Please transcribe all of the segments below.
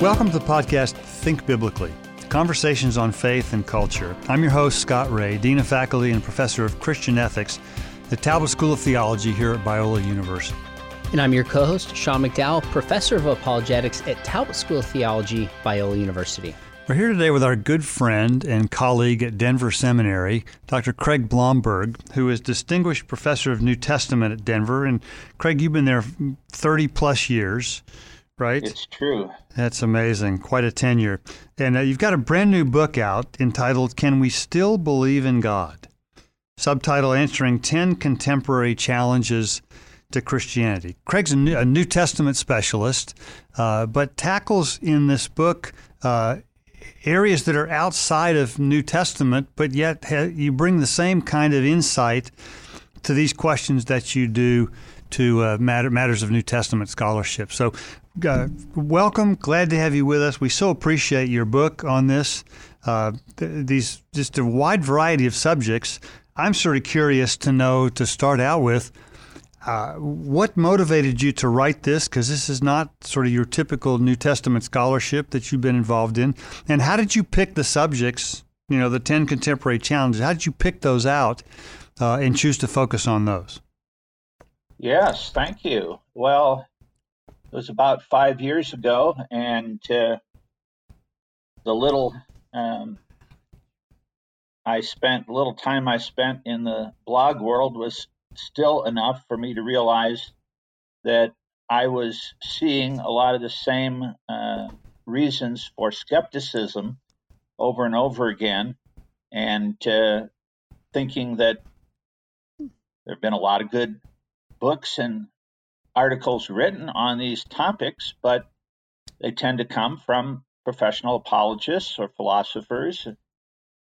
Welcome to the podcast Think Biblically Conversations on Faith and Culture. I'm your host, Scott Rae, Dean of Faculty and Professor of Christian Ethics at the Talbot School of Theology here at Biola University. And I'm your co host, Sean McDowell, Professor of Apologetics at Talbot School of Theology, Biola University. We're here today with our good friend and colleague at Denver Seminary, Dr. Craig Blomberg, who is Distinguished Professor of New Testament at Denver. And Craig, you've been there 30 plus years right? It's true. That's amazing. Quite a tenure. And uh, you've got a brand new book out entitled Can We Still Believe in God? Subtitle Answering 10 Contemporary Challenges to Christianity. Craig's a New, a new Testament specialist, uh, but tackles in this book uh, areas that are outside of New Testament, but yet ha- you bring the same kind of insight to these questions that you do to uh, matter, matters of New Testament scholarship. So, uh, welcome. Glad to have you with us. We so appreciate your book on this. Uh, th- these just a wide variety of subjects. I'm sort of curious to know to start out with. Uh, what motivated you to write this? Because this is not sort of your typical New Testament scholarship that you've been involved in. And how did you pick the subjects? You know, the ten contemporary challenges. How did you pick those out uh, and choose to focus on those? Yes, thank you. Well, it was about five years ago, and uh, the little um, I spent, little time I spent in the blog world was still enough for me to realize that I was seeing a lot of the same uh, reasons for skepticism over and over again, and uh, thinking that there have been a lot of good books and articles written on these topics, but they tend to come from professional apologists or philosophers,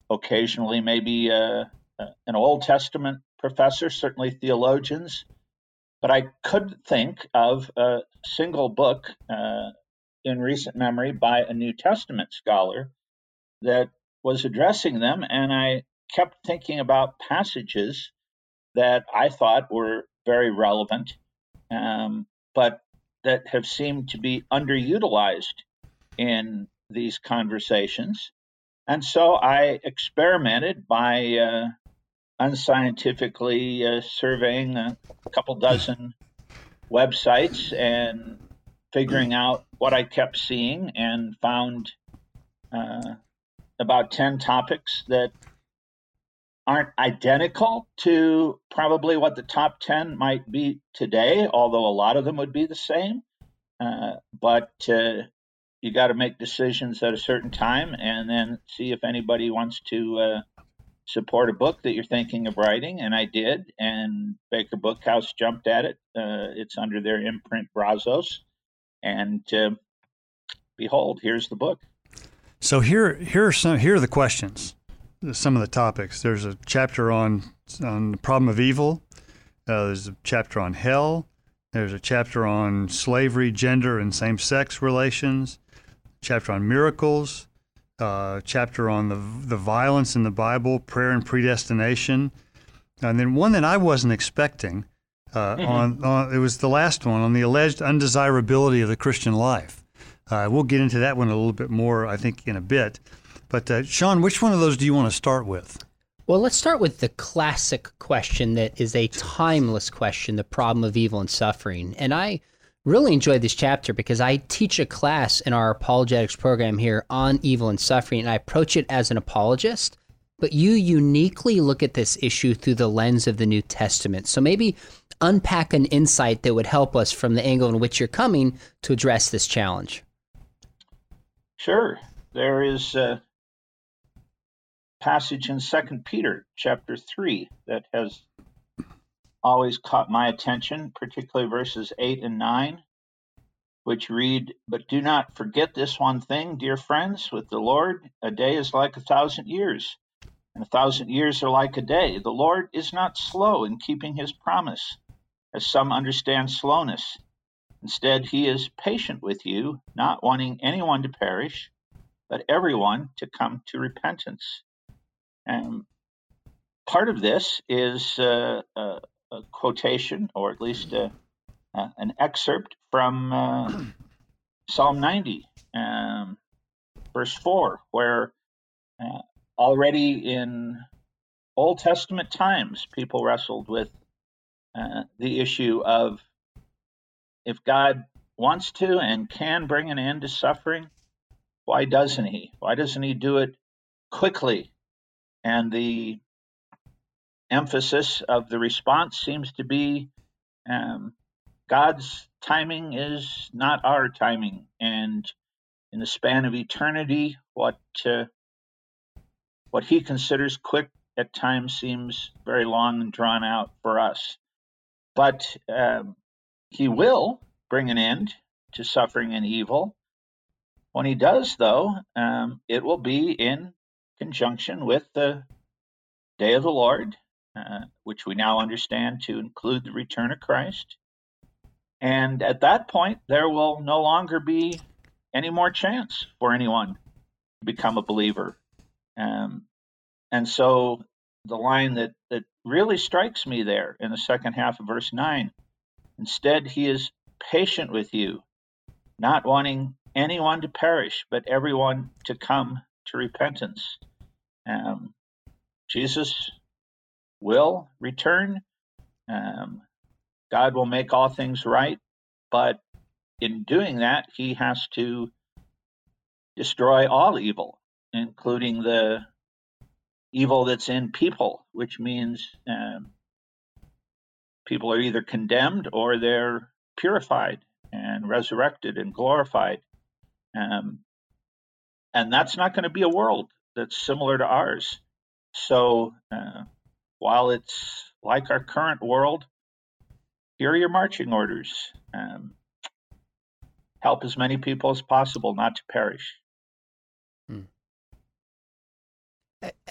occasionally, maybe uh, an Old Testament professor, certainly theologians. But I could think of a single book uh, in recent memory by a New Testament scholar that was addressing them, and I kept thinking about passages that I thought were very relevant um, but that have seemed to be underutilized in these conversations. And so I experimented by uh, unscientifically uh, surveying a couple dozen websites and figuring out what I kept seeing and found uh, about 10 topics that aren't identical to probably what the top 10 might be today, although a lot of them would be the same. Uh, but uh, you got to make decisions at a certain time and then see if anybody wants to uh, support a book that you're thinking of writing. And I did, and Baker Bookhouse jumped at it. Uh, it's under their imprint Brazos. And uh, behold, here's the book. So here, here are some. Here are the questions some of the topics. There's a chapter on on the problem of evil. Uh, there's a chapter on hell. There's a chapter on slavery, gender, and same-sex relations. Chapter on miracles. Uh, chapter on the the violence in the Bible, prayer and predestination, and then one that I wasn't expecting. Uh, mm-hmm. on, on it was the last one on the alleged undesirability of the Christian life. Uh, we'll get into that one a little bit more, I think, in a bit. But uh, Sean, which one of those do you want to start with? Well, let's start with the classic question that is a timeless question the problem of evil and suffering. And I really enjoyed this chapter because I teach a class in our apologetics program here on evil and suffering, and I approach it as an apologist. But you uniquely look at this issue through the lens of the New Testament. So maybe unpack an insight that would help us from the angle in which you're coming to address this challenge. Sure. There is uh, passage in Second Peter chapter three that has always caught my attention, particularly verses eight and nine, which read, "But do not forget this one thing, dear friends. With the Lord, a day is like a thousand years, and a thousand years are like a day. The Lord is not slow in keeping His promise, as some understand slowness." Instead, he is patient with you, not wanting anyone to perish, but everyone to come to repentance. And part of this is uh, a, a, quotation, or at least a, uh, uh, an excerpt from uh, Psalm 90, um, verse 4, where uh, already in Old Testament times, people wrestled with uh, the issue of if God wants to and can bring an end to suffering, why doesn't He? Why doesn't He do it quickly? And the emphasis of the response seems to be um, God's timing is not our timing, and in the span of eternity, what uh, what He considers quick at times seems very long and drawn out for us. But um, He will bring an end to suffering and evil. When He does, though, um, it will be in conjunction with the day of the Lord, uh, which we now understand to include the return of Christ. And at that point, there will no longer be any more chance for anyone to become a believer. Um, and so the line that, that really strikes me there in the second half of verse 9 instead, he is patient with you, not wanting anyone to perish, but everyone to come to repentance. Um, Jesus will return. Um, God will make all things right, but in doing that, he has to destroy all evil, including the evil that's in people, which means um, people are either condemned or they're purified and resurrected and glorified. Um, and that's not going to be a world that's similar to ours. So uh, while it's like our current world, here are your marching orders. Um, help as many people as possible not to perish. Hmm.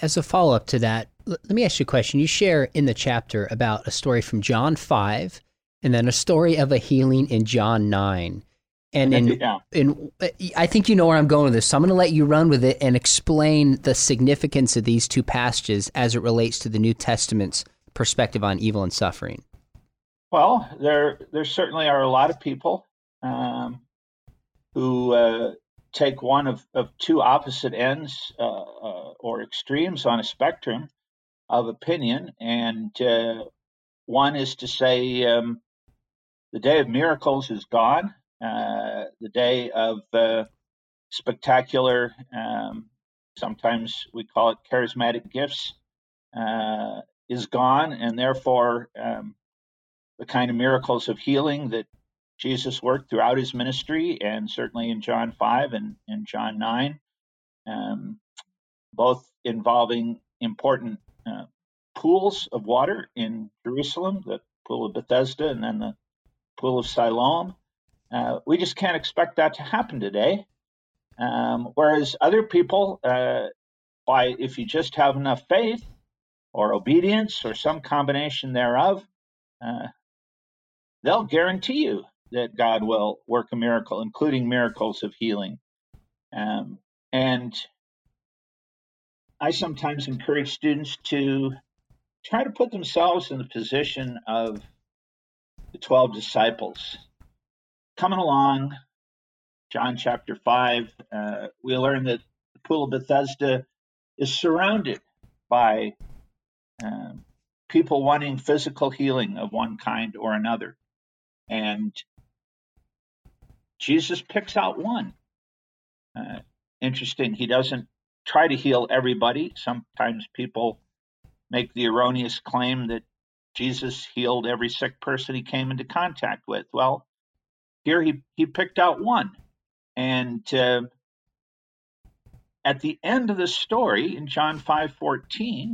As a follow up to that, let me ask you a question. You share in the chapter about a story from John 5 and then a story of a healing in John 9. And in, yeah. in, I think you know where I'm going with this. So I'm going to let you run with it and explain the significance of these two passages as it relates to the New Testament's perspective on evil and suffering. Well, there there certainly are a lot of people um, who uh, take one of, of two opposite ends uh, uh, or extremes on a spectrum of opinion, and uh, one is to say um, the day of miracles is gone, the day of uh, spectacular, um, sometimes we call it charismatic gifts, is gone, and therefore um, the kind of miracles of healing that Jesus worked throughout his ministry, and certainly in John 5 and, and John 9, um, both involving important uh, pools of water in Jerusalem, the pool of Bethesda and then the pool of Siloam. Uh, we just can't expect that to happen today. Um, whereas other people, uh, by if you just have enough faith or obedience or some combination thereof, uh, they'll guarantee you that God will work a miracle, including miracles of healing. Um, and I sometimes encourage students to try to put themselves in the position of the 12 disciples. Coming along, John chapter 5, uh, we learn that the Pool of Bethesda is surrounded by um, people wanting physical healing of one kind or another. And Jesus picks out one. Uh, interesting. He doesn't try to heal everybody. Sometimes people make the erroneous claim that Jesus healed every sick person he came into contact with. Well, here he, he picked out one. And uh, at the end of the story in John 5:14,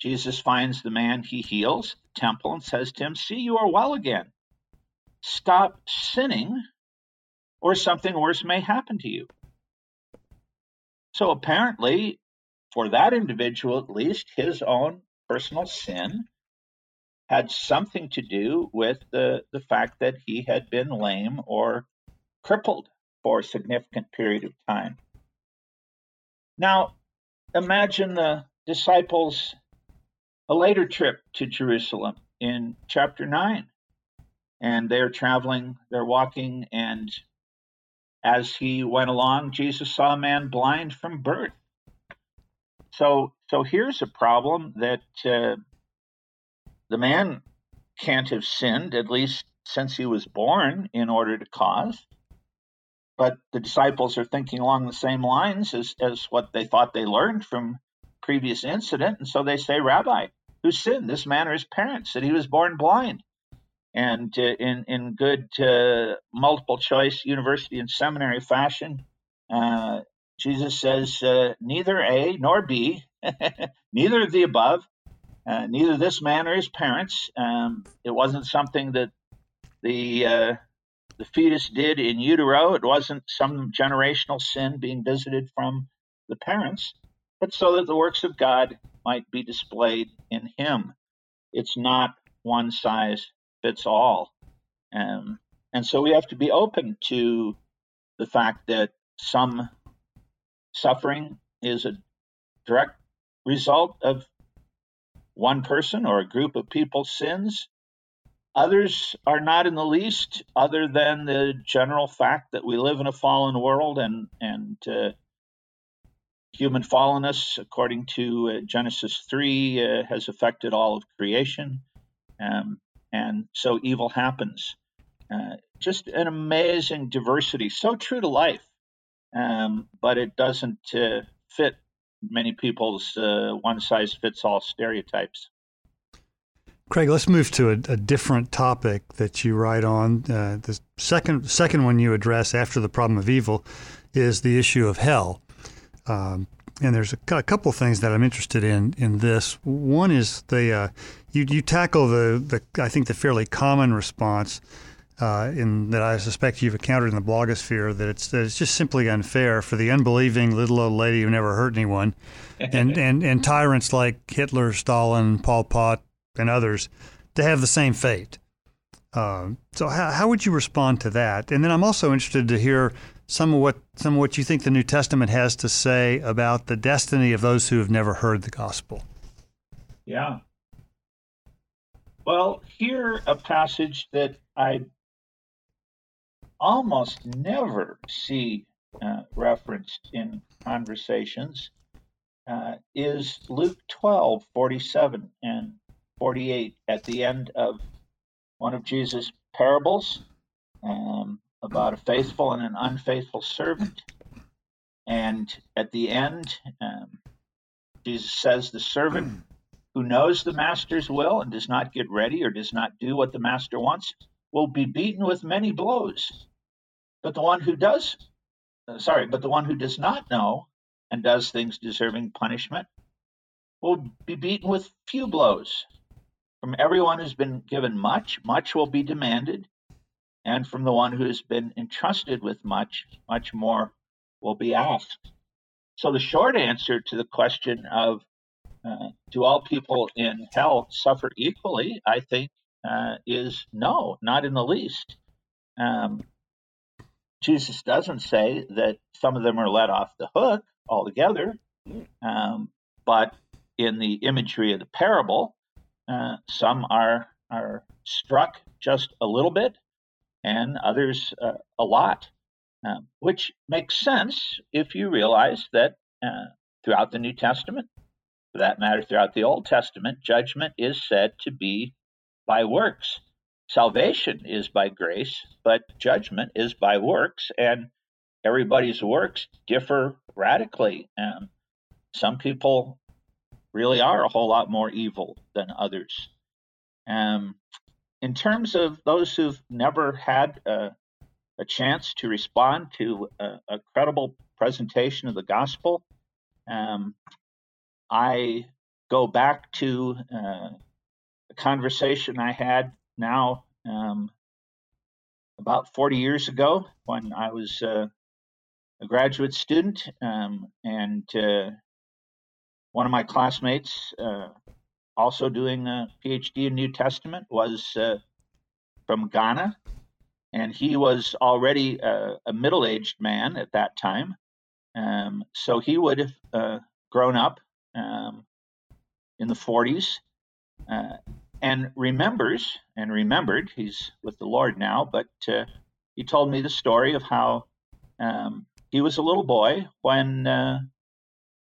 Jesus finds the man he heals the temple and says to him, "See, you are well again stop sinning, or something worse may happen to you. So apparently, for that individual at least, his own personal sin had something to do with the, the fact that he had been lame or crippled for a significant period of time. Now, imagine the disciples a later trip to Jerusalem in chapter 9 and they're traveling, they're walking, and as he went along, Jesus saw a man blind from birth. So, so here's a problem that uh, the man can't have sinned, at least since he was born, in order to cause. But the disciples are thinking along the same lines as, as what they thought they learned from previous incident. And so they say, Rabbi, who sinned, this man or his parents, that he was born blind? And uh, in, in good uh, multiple choice university and seminary fashion, uh, Jesus says, uh, neither A nor B, neither of the above, uh, neither this man or his parents. Um, it wasn't something that the uh, the fetus did in utero. It wasn't some generational sin being visited from the parents, but so that the works of God might be displayed in him. It's not one size fits all. Um, and so we have to be open to the fact that some suffering is a direct result of one person or a group of people's sins. Others are not in the least, other than the general fact that we live in a fallen world and and uh, human fallenness, according to uh, Genesis three, uh, has affected all of creation, um, and so evil happens. Uh, just an amazing diversity, so true to life, um, but it doesn't uh, fit many people's uh, one size fits all stereotypes. Craig, let's move to a, a, different topic that you write on. Uh, the second second one you address after the problem of evil is the issue of hell. Um, and there's a, a, couple of things that I'm interested in in this. One is the uh, you you tackle the the I think the fairly common response uh, in that I suspect you've encountered in the blogosphere that it's that it's just simply unfair for the unbelieving little old lady who never hurt anyone, and and and tyrants like Hitler, Stalin, Pol Pot, and others to have the same fate. Uh, so how how would you respond to that? And then I'm also interested to hear some of what some of what you think the New Testament has to say about the destiny of those who have never heard the gospel. Yeah. Well, here a passage that I almost never see uh, referenced in conversations uh, is Luke 12, 47 and 48 at the end of one of Jesus' parables um, about a faithful and an unfaithful servant. And at the end, um, Jesus says, The servant who knows the master's will and does not get ready or does not do what the master wants will be beaten with many blows. But the one who does, uh, sorry, but the one who does not know and does things deserving punishment will be beaten with few blows. From everyone who's been given much, much will be demanded. And from the one who has been entrusted with much, much more will be asked. So the short answer to the question of uh, do all people in hell suffer equally, I think, uh, is no, not in the least. Um, Jesus doesn't say that some of them are let off the hook altogether, um, but in the imagery of the parable, uh, some are are struck just a little bit, and others uh, a lot, um, which makes sense if you realize that uh, throughout the New Testament, for that matter, throughout the Old Testament, judgment is said to be by works. Salvation is by grace, but judgment is by works, and everybody's works differ radically. And some people really are a whole lot more evil than others. Um, in terms of those who've never had a, a chance to respond to a, a, credible presentation of the gospel, um, I go back to uh, a conversation I had now um, about 40 years ago when I was uh, a graduate student, um, and uh, one of my classmates, uh, also doing a PhD in New Testament, was uh, from Ghana, and he was already a, a middle-aged man at that time, um, so he would have uh, grown up um, in the 40s. Uh, and remembers and remembered he's with the lord now but uh, he told me the story of how um, he was a little boy when uh,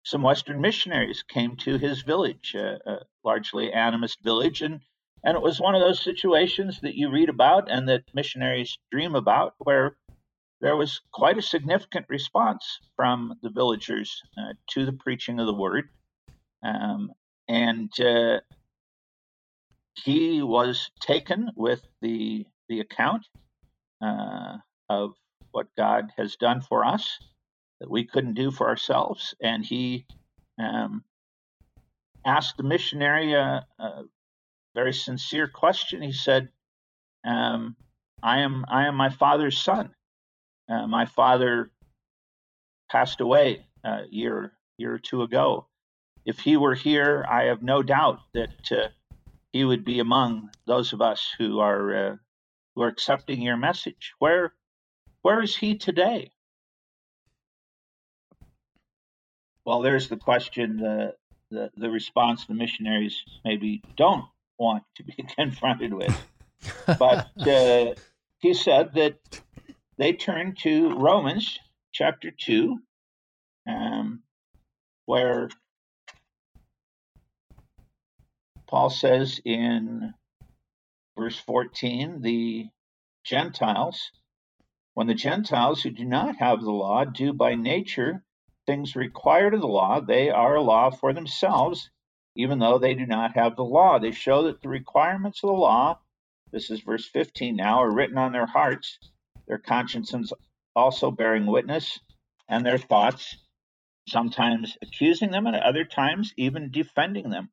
some Western missionaries came to his village, uh, a largely animist village, and and it was one of those situations that you read about and that missionaries dream about, where there was quite a significant response from the villagers uh, to the preaching of the word, um, and uh, he was taken with the the account uh, of what God has done for us that we couldn't do for ourselves. And he um, asked the missionary a, a, very sincere question. He said, um, "I am I am my father's son. Uh, my father passed away a year year or two ago. If he were here, I have no doubt that uh, he would be among those of us who are uh, who are accepting your message. Where where is he today? Well, there's the question. The the, the response the missionaries maybe don't want to be confronted with. But uh, he said that they turned to Romans chapter 2, um, where Paul says in verse 14, the Gentiles, when the Gentiles who do not have the law do by nature things required of the law, they are a law for themselves, even though they do not have the law. They show that the requirements of the law, this is verse 15 now, are written on their hearts, their consciences also bearing witness, and their thoughts sometimes accusing them, and at other times even defending them.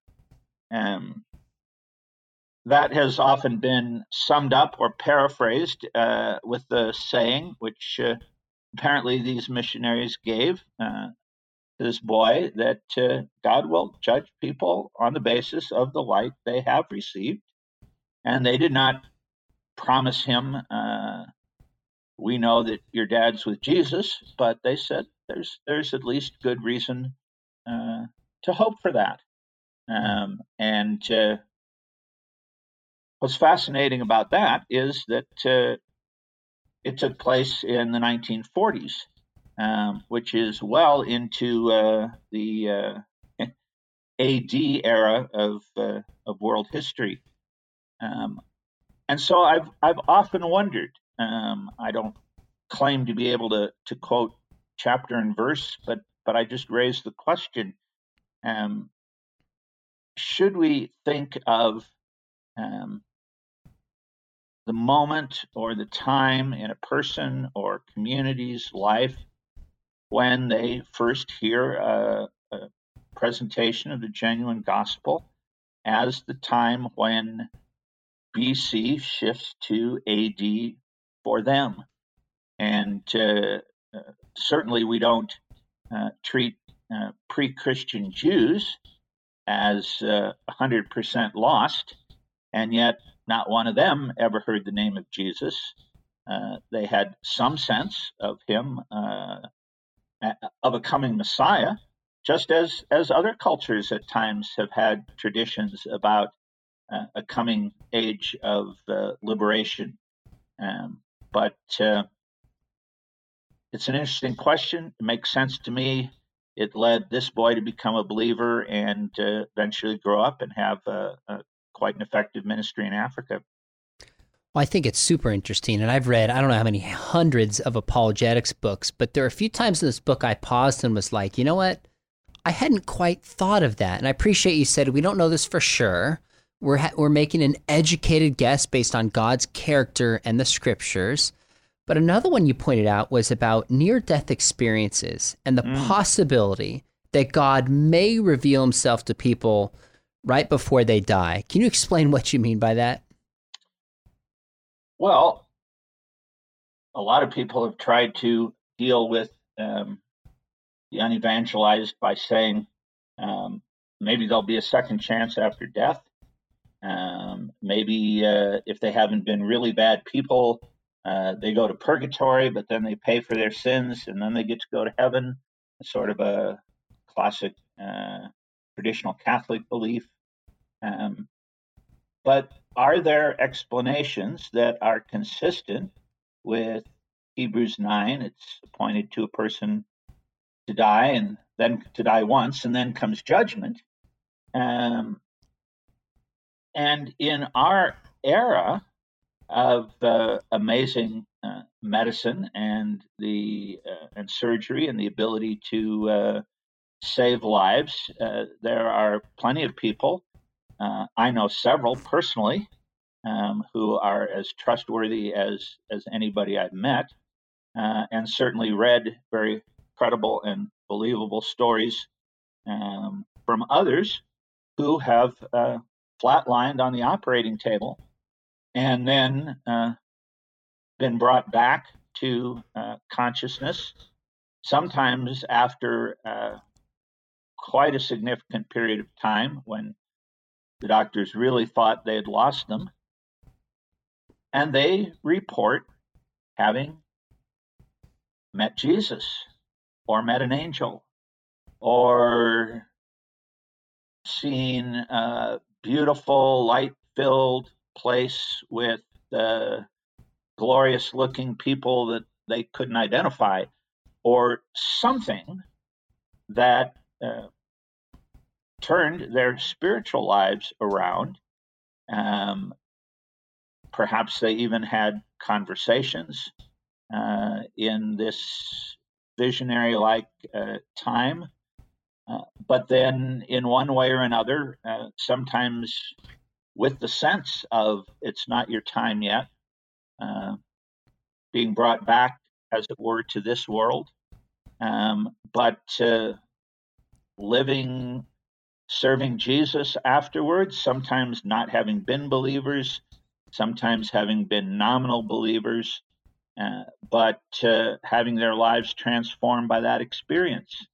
Um, that has often been summed up or paraphrased uh, with the saying, which uh, apparently these missionaries gave uh, this boy, that uh, God will judge people on the basis of the light they have received. And they did not promise him, uh, we know that your dad's with Jesus, but they said there's, there's at least good reason uh, to hope for that. Um, and What's fascinating about that is that uh, it took place in the 1940s, um, which is well into uh, the uh, AD era of uh, of world history. Um, and so I've I've often wondered. Um, I don't claim to be able to to quote chapter and verse, but but I just raised the question: um, Should we think of um, the moment or the time in a person or community's life when they first hear a, a presentation of the genuine gospel as the time when BC shifts to AD for them. And uh, uh, certainly we don't uh, treat uh, pre Christian Jews as 100% uh, lost, and yet not one of them ever heard the name of Jesus. Uh, they had some sense of him, uh, of a coming Messiah, just as, as other cultures at times have had traditions about uh, a coming age of uh, liberation. Um, but uh, it's an interesting question. It makes sense to me. It led this boy to become a believer and eventually grow up and have a, a quite an effective ministry in Africa. Well, I think it's super interesting. And I've read, I don't know how many hundreds of apologetics books, but there are a few times in this book I paused and was like, you know what? I hadn't quite thought of that. And I appreciate you said we don't know this for sure. We're, ha- we're making an educated guess based on God's character and the scriptures. But another one you pointed out was about near death experiences and the mm. possibility that God may reveal himself to people right before they die. Can you explain what you mean by that? Well, a lot of people have tried to deal with um, the unevangelized by saying um, maybe there'll be a second chance after death. Um, maybe uh, if they haven't been really bad people, uh, they go to purgatory, but then they pay for their sins and then they get to go to heaven. Sort of a classic uh, traditional Catholic belief. Um, but are there explanations that are consistent with Hebrews 9, it's appointed to a person to die and then to die once, and then comes judgment. Um, and in our era of uh, amazing uh, medicine and the uh, and surgery and the ability to uh, save lives, uh, there are plenty of people. I know several personally um, who are as trustworthy as as anybody I've met, and certainly read very credible and believable stories um, from others who have flatlined on the operating table and then uh, been brought back to uh, consciousness, sometimes after uh, quite a significant period of time when the doctors really thought they had lost them. And they report having met Jesus or met an angel or seen a beautiful, light filled place with uh, glorious looking people that they couldn't identify, or something that uh, turned their spiritual lives around. Um, perhaps they even had conversations uh, in this visionary like uh, time. Uh, but then, in one way or another, uh, sometimes with the sense of it's not your time yet, uh, being brought back, as it were, to this world, um, but uh, living, serving Jesus afterwards, sometimes not having been believers, sometimes having been nominal believers, uh, but uh, having their lives transformed by that experience.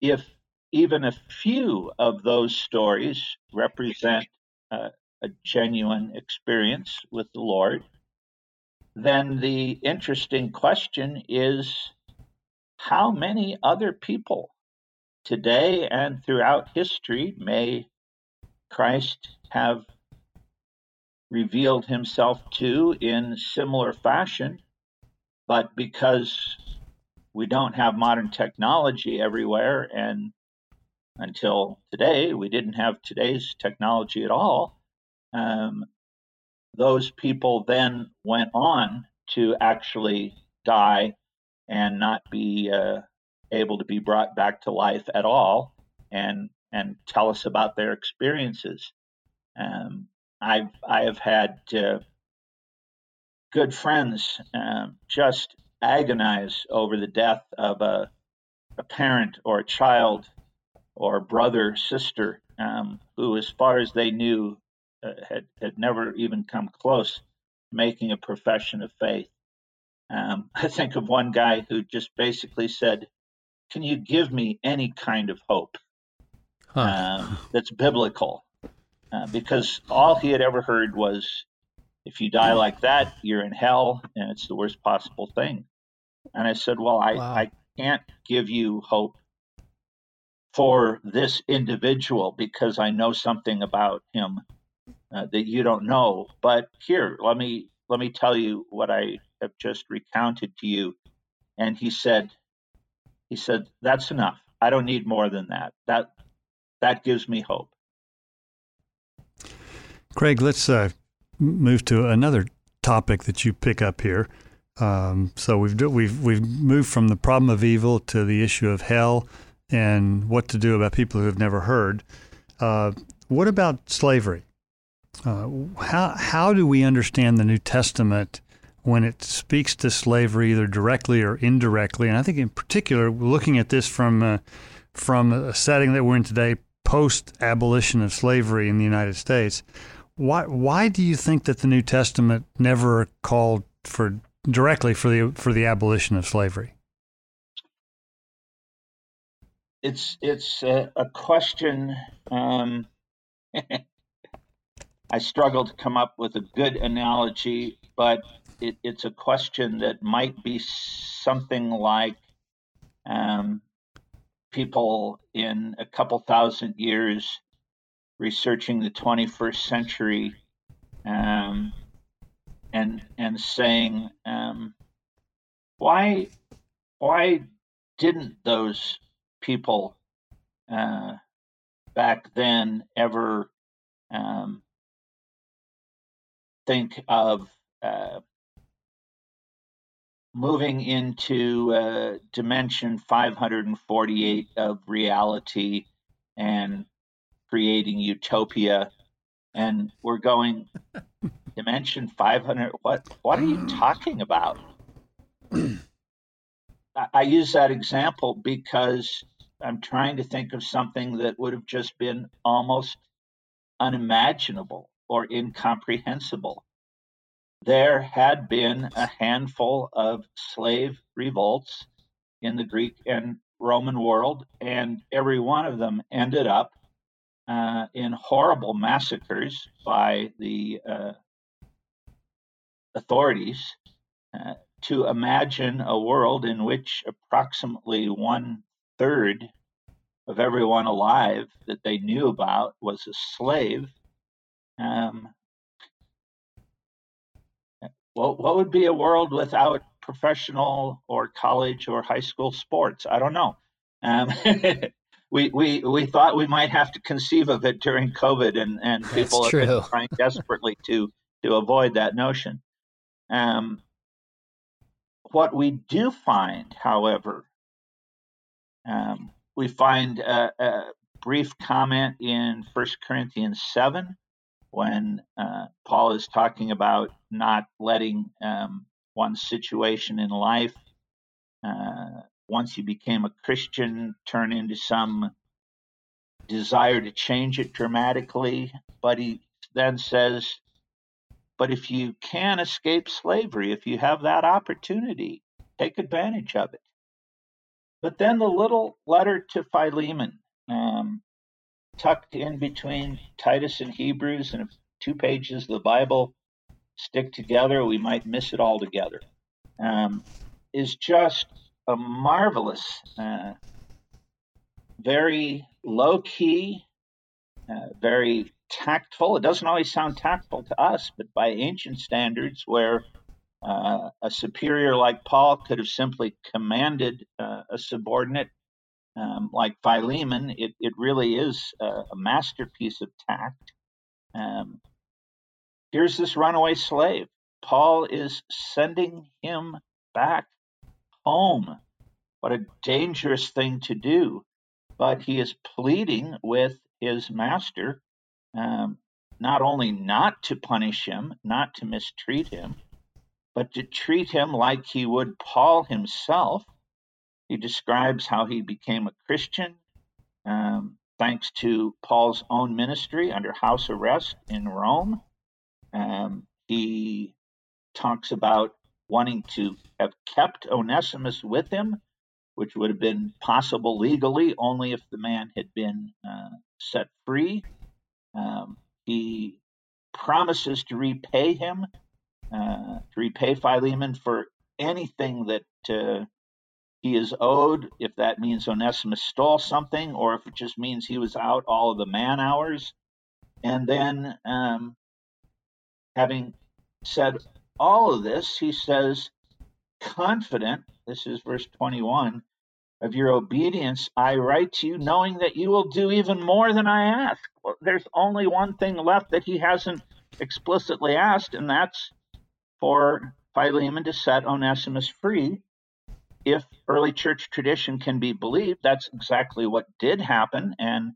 If even a few of those stories represent uh, a genuine experience with the Lord, then the interesting question is how many other people today and throughout history may Christ have revealed himself to in similar fashion, but because we don't have modern technology everywhere, and until today, we didn't have today's technology at all. Um, those people then went on to actually die and not be uh, able to be brought back to life at all and and tell us about their experiences. Um, I've I have had uh, good friends um, just agonize over the death of a, a parent or a child or brother sister um, who, as far as they knew, uh, had had never even come close to making a profession of faith. Um, I think of one guy who just basically said, "Can you give me any kind of hope huh. um, that's biblical?" Uh, because all he had ever heard was, if you die like that, you're in hell and it's the worst possible thing. And I said, well, I, wow. I can't give you hope for this individual because I know something about him uh, that you don't know. But here, let me let me tell you what I have just recounted to you. And he said, he said, that's enough. I don't need more than that. That that gives me hope. Craig, let's uh, move to another topic that you pick up here. Um, so we've we've we've moved from the problem of evil to the issue of hell and what to do about people who have never heard. Uh, what about slavery? Uh, how how do we understand the New Testament when it speaks to slavery either directly or indirectly? And I think in particular, looking at this from uh, from a setting that we're in today, post abolition of slavery in the United States, why why do you think that the New Testament never called for directly for the for the abolition of slavery? It's it's a, a question. Um, I struggle to come up with a good analogy, but it, it's a question that might be something like um, people in a couple thousand years researching the 21st century um, and and saying um, why why didn't those people uh, back then ever um, think of uh, moving into uh, dimension 548 of reality and creating utopia. And we're going dimension 500 what what are you talking about I, use that example because i'm trying to think of something that would have just been almost unimaginable or incomprehensible there had been a handful of slave revolts in the Greek and Roman world, and every one of them ended up uh, in horrible massacres by the uh, authorities. Uh, to imagine a world in which approximately one third of everyone alive that they knew about was a slave um, what what would be a world without professional or college or high school sports? I don't know. Um, we, we we thought we might have to conceive of it during COVID, and and people are trying desperately to to avoid that notion. Um, what we do find, however, um, we find a, a, brief comment in 1 Corinthians seven when uh, Paul is talking about not letting um, one's situation in life, uh, once you became a Christian, turn into some desire to change it dramatically. But he then says, but if you can escape slavery, if you have that opportunity, take advantage of it. But then the little letter to Philemon, um, tucked in between Titus and Hebrews, and two pages of the Bible stick together, we might miss it altogether. Um, is just a marvelous, uh, very low key, uh, very tactful. It doesn't always sound tactful to us, but by ancient standards, where uh, a superior like Paul could have simply commanded uh, a subordinate um, like Philemon, it, it really is a, a masterpiece of tact. Um, here's this runaway slave. Paul is sending him back home. What a dangerous thing to do. But he is pleading with his master um, not only not to punish him, not to mistreat him, but to treat him like he would Paul himself he describes how he became a Christian um, thanks to Paul's own ministry under house arrest in Rome. Um, he talks about wanting to have kept Onesimus with him, which would have been possible legally only if the man had been uh, set free. Um, he promises to repay him, uh, to repay Philemon for anything that uh, he is owed if that means Onesimus stole something or if it just means he was out all of the man hours. And then, um, having said all of this, he says, confident, this is verse 21, of your obedience, I write to you, knowing that you will do even more than I ask. Well, there's only one thing left that he hasn't explicitly asked, and that's for Philemon to set Onesimus free if early church tradition can be believed, that's exactly what did happen. And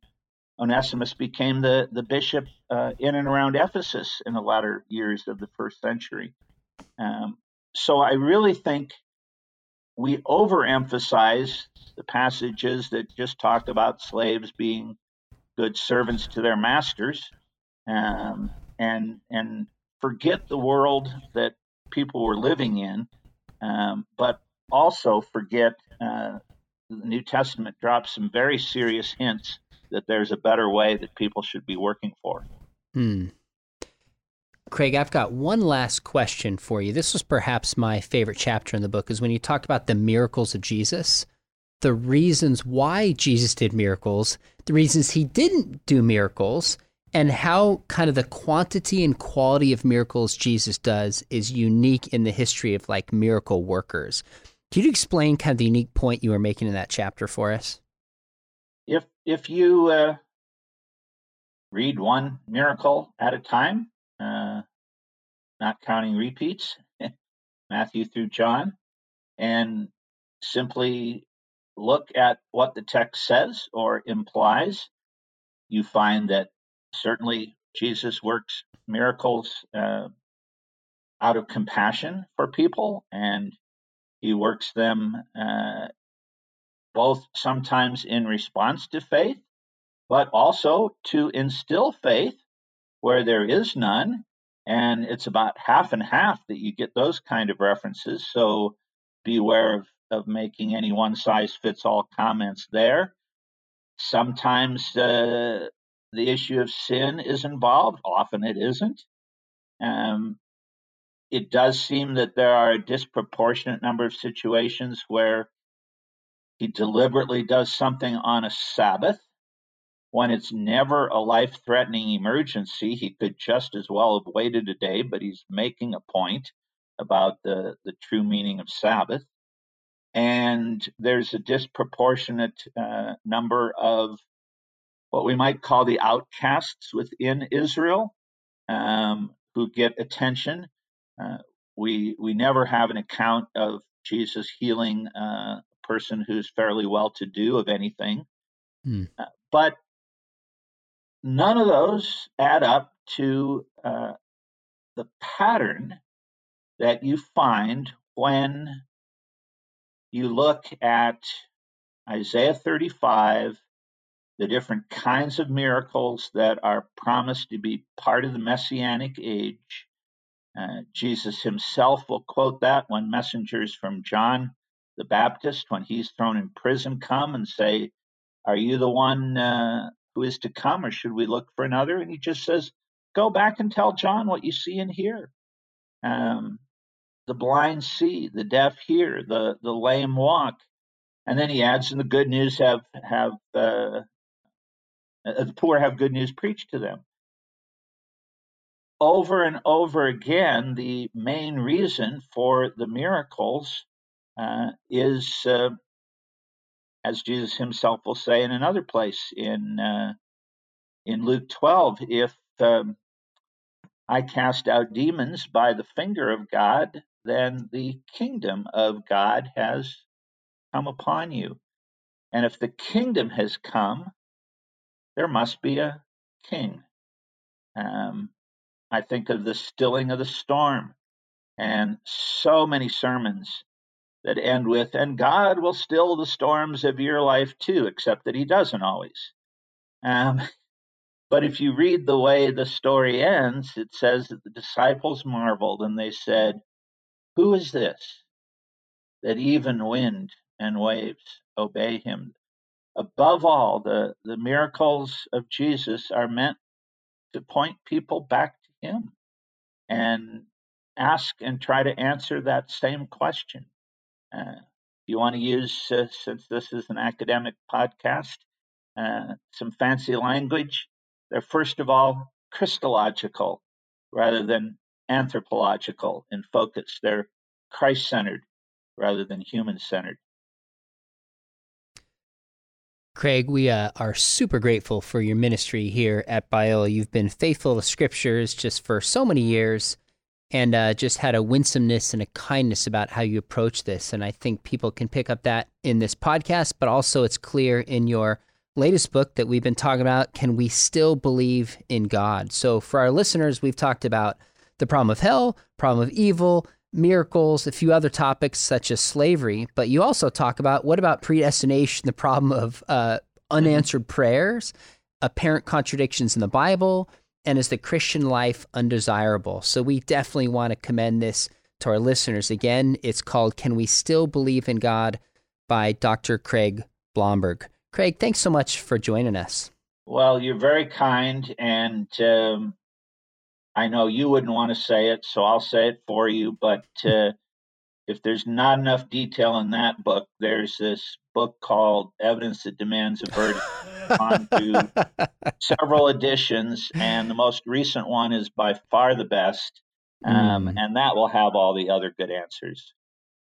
Onesimus became the, the bishop uh, in and around Ephesus in the latter years of the first century. Um, so I really think we overemphasize the passages that just talked about slaves being good servants to their masters um, and, and forget the world that people were living in. Um, but also forget uh, the New Testament drops some very serious hints that there's a better way that people should be working for. Hmm. Craig, I've got one last question for you. This was perhaps my favorite chapter in the book, is when you talked about the miracles of Jesus, the reasons why Jesus did miracles, the reasons he didn't do miracles, and how kind of the quantity and quality of miracles Jesus does is unique in the history of like miracle workers. Can you explain kind of the unique point you were making in that chapter for us? If if you uh, read one miracle at a time, uh, not counting repeats, Matthew through John, and simply look at what the text says or implies, you find that certainly Jesus works miracles uh, out of compassion for people, and he works them uh, both sometimes in response to faith, but also to instill faith where there is none. And it's about half and half that you get those kind of references. So beware of, of making any one size fits all comments there. Sometimes uh, the issue of sin is involved, often it isn't. Um, it does seem that there are a disproportionate number of situations where he deliberately does something on a Sabbath when it's never a life threatening emergency. He could just as well have waited a day, but he's making a point about the, the true meaning of Sabbath. And there's a disproportionate uh, number of what we might call the outcasts within Israel um, who get attention. Uh, we we never have an account of Jesus healing uh, a person who's fairly well to do of anything, mm. uh, but none of those add up to uh, the pattern that you find when you look at Isaiah 35, the different kinds of miracles that are promised to be part of the messianic age. Uh, Jesus himself will quote that when messengers from John the Baptist, when he's thrown in prison, come and say, Are you the one uh, who is to come, or should we look for another? And he just says, Go back and tell John what you see and hear. Um, the blind see, the deaf hear, the the lame walk, and then he adds, "And the good news have have uh, uh, the poor have good news preached to them." Over and over again, the main reason for the miracles uh, is, uh, as Jesus Himself will say in another place in uh, in Luke 12, if um, I cast out demons by the finger of God, then the kingdom of God has come upon you. And if the kingdom has come, there must be a king. Um, I think of the stilling of the storm and so many sermons that end with, and God will still the storms of your life too, except that He doesn't always. Um, but if you read the way the story ends, it says that the disciples marveled and they said, who is this that even wind and waves obey him? Above all, the, the miracles of Jesus are meant to point people back to him and ask and try to answer that same question. Uh, you want to use, uh, since this is an academic podcast, uh, some fancy language. They're first of all Christological rather than anthropological in focus. They're Christ centered rather than human centered. Craig, we uh, are super grateful for your ministry here at Biola. You've been faithful to scriptures just for so many years and uh, just had a winsomeness and a kindness about how you approach this. And I think people can pick up that in this podcast, but also it's clear in your latest book that we've been talking about Can We Still Believe in God? So for our listeners, we've talked about the problem of hell, problem of evil, miracles, a few other topics such as slavery. But you also talk about what about predestination, the problem of uh, unanswered prayers, apparent contradictions in the Bible, and is the Christian life undesirable? So we definitely want to commend this to our listeners. Again, it's called Can We Still Believe in God by Dr. Craig Blomberg. Craig, thanks so much for joining us. Well, you're very kind, and um, I know you wouldn't want to say it, so I'll say it for you. But uh, if there's not enough detail in that book, there's this book called Evidence That Demands a Verdict, on to several editions, and the most recent one is by far the best. Um, mm. And that will have all the other good answers.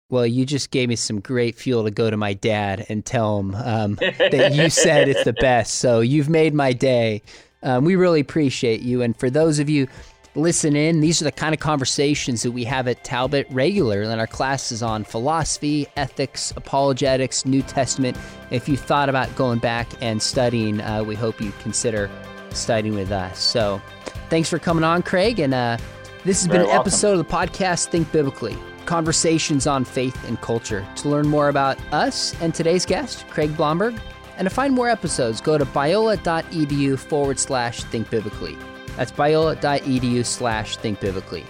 Well, you just gave me some great fuel to go to my dad and tell him um, that you said it's the best. So you've made my day. Um, we really appreciate you. And for those of you listen in, these are the kind of conversations that we have at Talbot regularly in our classes on philosophy, ethics, apologetics, New Testament. If you thought about going back and studying, uh, we hope you consider studying with us. So thanks for coming on, Craig. And uh, this has Very been an welcome. episode of the podcast Think Biblically conversations on faith and culture. To learn more about us and today's guest, Craig Blomberg, and to find more episodes, go to biola.edu forward slash think biblically. That's biola.edu slash think biblically.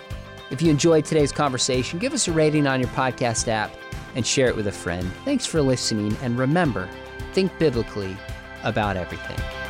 If you enjoyed today's conversation, give us a rating on your podcast app and share it with a friend. Thanks for listening, and remember, think biblically about everything.